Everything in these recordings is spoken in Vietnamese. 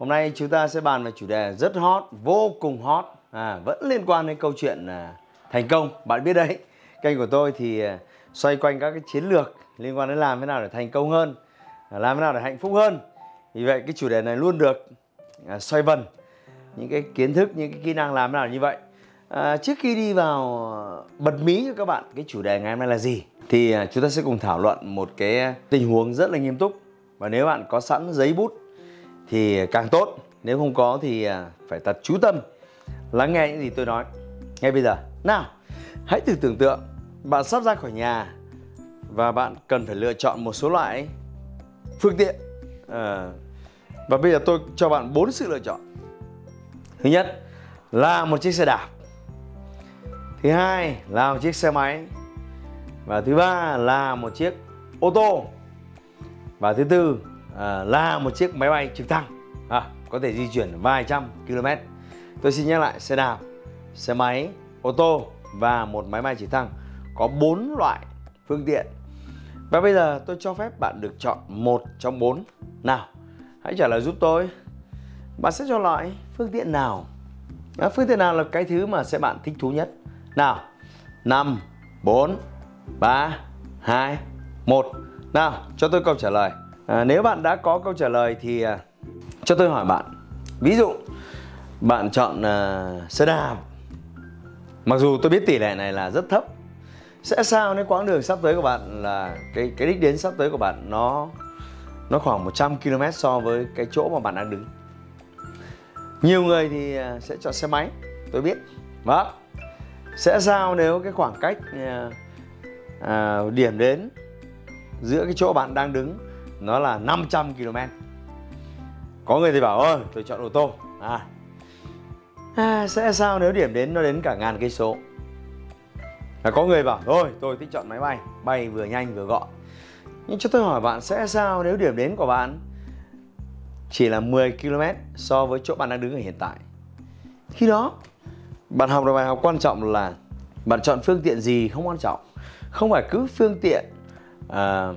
Hôm nay chúng ta sẽ bàn về chủ đề rất hot, vô cùng hot, à, vẫn liên quan đến câu chuyện à, thành công. Bạn biết đấy, kênh của tôi thì à, xoay quanh các cái chiến lược liên quan đến làm thế nào để thành công hơn, à, làm thế nào để hạnh phúc hơn. Vì vậy cái chủ đề này luôn được à, xoay vần những cái kiến thức, những cái kỹ năng làm thế nào như vậy. À, trước khi đi vào à, bật mí cho các bạn cái chủ đề ngày hôm nay là gì thì à, chúng ta sẽ cùng thảo luận một cái à, tình huống rất là nghiêm túc và nếu bạn có sẵn giấy bút thì càng tốt. Nếu không có thì à, phải thật chú tâm. Lắng nghe những gì tôi nói. Ngay bây giờ. Nào hãy thử tưởng tượng bạn sắp ra khỏi nhà và bạn cần phải lựa chọn một số loại phương tiện à, và bây giờ tôi cho bạn bốn sự lựa chọn. Thứ nhất là một chiếc xe đạp. Thứ hai là một chiếc xe máy. Và thứ ba là một chiếc ô tô. Và thứ tư Ờ, à, là một chiếc máy bay trực thăng. À, có thể di chuyển vài trăm km tôi xin nhắc lại xe đạp xe máy ô tô và một máy bay trực thăng có bốn loại phương tiện. Và bây giờ tôi cho phép bạn được chọn một trong bốn. Nào hãy trả lời giúp tôi. Bạn sẽ cho loại phương tiện nào? À, phương tiện nào là cái thứ mà sẽ bạn thích thú nhất? Nào năm bốn ba hai một. Nào cho tôi câu trả lời à, nếu bạn đã có câu trả lời thì à, cho tôi hỏi bạn. Ví dụ bạn chọn à, xe đạp. Mặc dù tôi biết tỷ lệ này là rất thấp sẽ sao nếu quãng đường sắp tới của bạn là cái cái đích đến sắp tới của bạn nó nó khoảng 100 km so với cái chỗ mà bạn đang đứng? Nhiều người thì à, sẽ chọn xe máy tôi biết. Đó sẽ sao nếu cái khoảng cách à, à, điểm đến giữa cái chỗ bạn đang đứng nó là 500 km. Có người thì bảo ơi tôi chọn ô tô. À, à sẽ sao nếu điểm đến nó đến cả ngàn cây số? Là có người bảo thôi tôi thích chọn máy bay bay vừa nhanh vừa gọn. Nhưng cho tôi hỏi bạn sẽ sao nếu điểm đến của bạn chỉ là 10 km so với chỗ bạn đang đứng ở hiện tại? Khi đó bạn học được bài học quan trọng là bạn chọn phương tiện gì không quan trọng. Không phải cứ phương tiện à,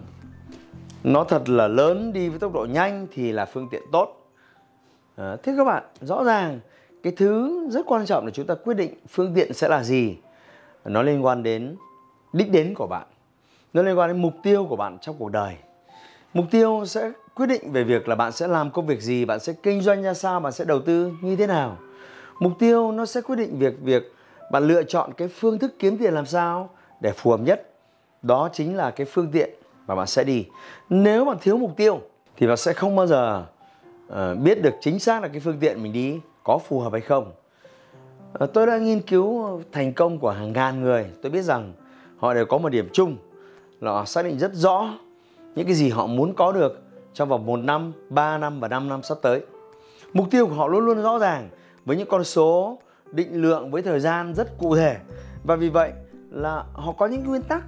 nó thật là lớn đi với tốc độ nhanh thì là phương tiện tốt. À, thế các bạn rõ ràng cái thứ rất quan trọng là chúng ta quyết định phương tiện sẽ là gì nó liên quan đến đích đến của bạn. Nó liên quan đến mục tiêu của bạn trong cuộc đời. Mục tiêu sẽ quyết định về việc là bạn sẽ làm công việc gì bạn sẽ kinh doanh ra sao bạn sẽ đầu tư như thế nào. Mục tiêu nó sẽ quyết định việc việc bạn lựa chọn cái phương thức kiếm tiền làm sao để phù hợp nhất. Đó chính là cái phương tiện và bạn sẽ đi. Nếu bạn thiếu mục tiêu thì bạn sẽ không bao giờ uh, biết được chính xác là cái phương tiện mình đi có phù hợp hay không. Uh, tôi đã nghiên cứu thành công của hàng ngàn người. Tôi biết rằng họ đều có một điểm chung là họ xác định rất rõ những cái gì họ muốn có được trong vòng một năm, 3 năm và 5 năm sắp tới. Mục tiêu của họ luôn luôn rõ ràng với những con số định lượng với thời gian rất cụ thể. Và vì vậy là họ có những nguyên tắc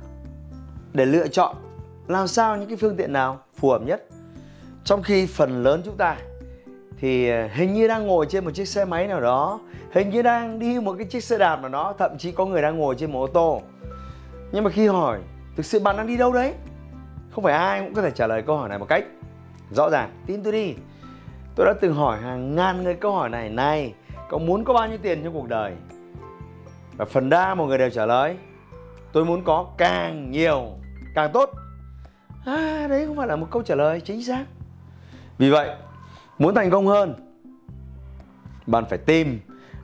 để lựa chọn làm sao những cái phương tiện nào phù hợp nhất? Trong khi phần lớn chúng ta thì ờ, hình như đang ngồi trên một chiếc xe máy nào đó, hình như đang đi một cái chiếc xe đạp nào đó, thậm chí có người đang ngồi trên một ô tô. Nhưng mà khi hỏi, thực sự bạn đang đi đâu đấy? Không phải ai cũng có thể trả lời câu hỏi này một cách rõ ràng. Tin tôi đi. Tôi đã từng hỏi hàng ngàn người câu hỏi này này, cậu muốn có bao nhiêu tiền trong cuộc đời? Và phần đa mọi người đều trả lời, tôi muốn có càng nhiều, càng tốt à, đấy không phải là một câu trả lời chính xác. Vì vậy muốn thành công hơn bạn phải tìm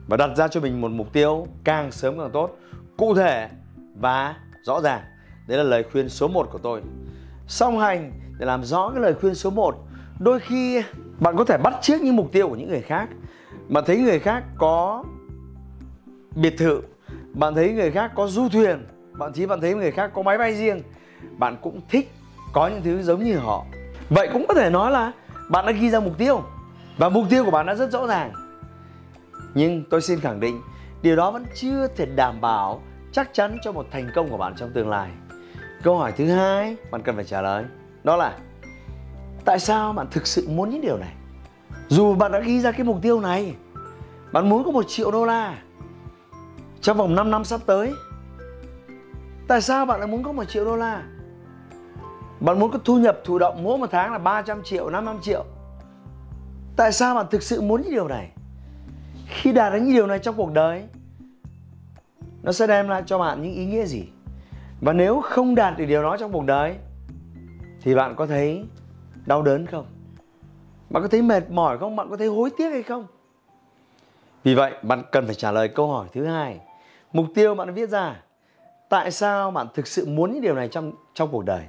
và đặt ra cho mình một mục tiêu càng sớm càng tốt cụ thể và rõ ràng. Đấy là lời khuyên số 1 của tôi. Song hành để làm rõ cái lời khuyên số 1 đôi khi bạn có thể bắt chước những mục tiêu của những người khác. Mà thấy người khác có biệt thự bạn thấy người khác có du thuyền bạn chỉ bạn thấy người khác có máy bay riêng bạn cũng thích có những thứ giống như họ vậy cũng có thể nói là bạn đã ghi ra mục tiêu và mục tiêu của bạn đã rất rõ ràng Nhưng tôi xin khẳng định điều đó vẫn chưa thể đảm bảo chắc chắn cho một thành công của bạn trong tương lai. Câu hỏi thứ hai bạn cần phải trả lời đó là tại sao bạn thực sự muốn những điều này? Dù bạn đã ghi ra cái mục tiêu này, bạn muốn có một triệu đô la trong vòng 5 năm sắp tới. Tại sao bạn lại muốn có một triệu đô la? Bạn muốn có thu nhập thụ động mỗi một tháng là 300 triệu, 500 triệu. Tại sao bạn thực sự muốn những điều này? Khi đạt đến những điều này trong cuộc đời, nó sẽ đem lại cho bạn những ý nghĩa gì? Và nếu không đạt được điều đó trong cuộc đời, thì bạn có thấy đau đớn không? Bạn có thấy mệt mỏi không? Bạn có thấy hối tiếc hay không? Vì vậy, bạn cần phải trả lời câu hỏi thứ hai. Mục tiêu bạn viết ra. Tại sao bạn thực sự muốn những điều này trong trong cuộc đời?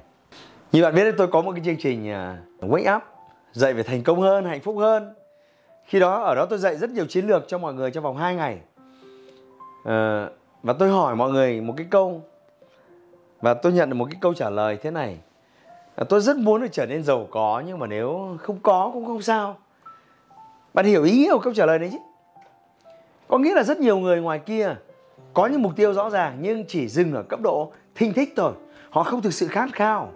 Như bạn biết tôi có một cái chương trình à, Wake Up dạy về thành công hơn, hạnh phúc hơn. Khi đó ở đó tôi dạy rất nhiều chiến lược cho mọi người trong vòng 2 ngày. Ờ, và tôi hỏi mọi người một cái câu và tôi nhận được một cái câu trả lời thế này. Tôi rất muốn được trở nên giàu có nhưng mà nếu không có cũng không sao. Bạn hiểu ý nghĩa của câu trả lời đấy chứ? Có nghĩa là rất nhiều người ngoài kia có những mục tiêu rõ ràng nhưng chỉ dừng ở cấp độ thinh thích thôi. Họ không thực sự khát khao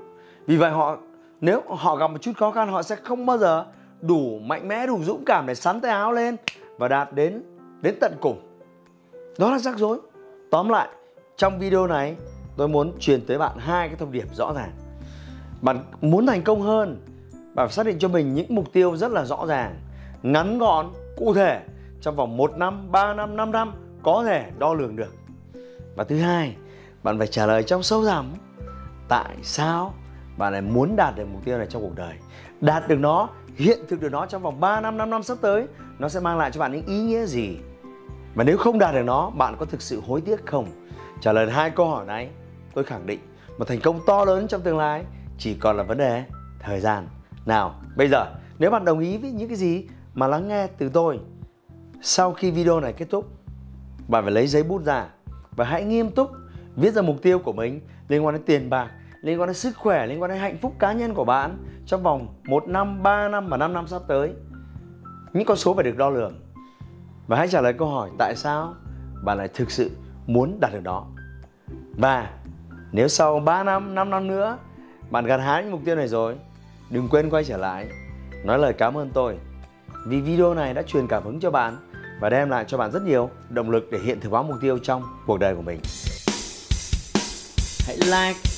vì vậy họ, nếu họ gặp một chút khó khăn, họ sẽ không bao giờ đủ mạnh mẽ, đủ dũng cảm để sắn tay áo lên và đạt đến đến tận cùng. Đó là rắc rối. Tóm lại, trong video này, tôi muốn truyền tới bạn hai cái thông điệp rõ ràng. Bạn muốn thành công hơn, bạn phải xác định cho mình những mục tiêu rất là rõ ràng, ngắn gọn, cụ thể, trong vòng 1 năm 3 năm 5 năm, có thể đo lường được. Và thứ hai, bạn phải trả lời trong sâu thẳm, tại sao bạn lại muốn đạt được mục tiêu này trong cuộc đời. Đạt được nó, hiện thực được nó trong vòng 3 năm 5 năm sắp tới, nó sẽ mang lại cho bạn những ý nghĩa gì? Và nếu không đạt được nó, bạn có thực sự hối tiếc không? Trả lời hai câu hỏi này, tôi khẳng định, một thành công to lớn trong tương lai chỉ còn là vấn đề thời gian. Nào, bây giờ, nếu bạn đồng ý với những cái gì mà lắng nghe từ tôi, sau khi video này kết thúc, bạn phải lấy giấy bút ra và hãy nghiêm túc viết ra mục tiêu của mình liên quan đến tiền bạc liên quan đến sức khỏe, liên quan đến hạnh phúc cá nhân của bạn trong vòng 1 năm, 3 năm và 5 năm sắp tới. Những con số phải được đo lường. Và hãy trả lời câu hỏi tại sao bạn lại thực sự muốn đạt được đó. Và nếu sau 3 năm, 5 năm nữa bạn gặt hái những mục tiêu này rồi, đừng quên quay trở lại nói lời cảm ơn tôi vì video này đã truyền cảm hứng cho bạn và đem lại cho bạn rất nhiều động lực để hiện thực hóa mục tiêu trong cuộc đời của mình. Hãy like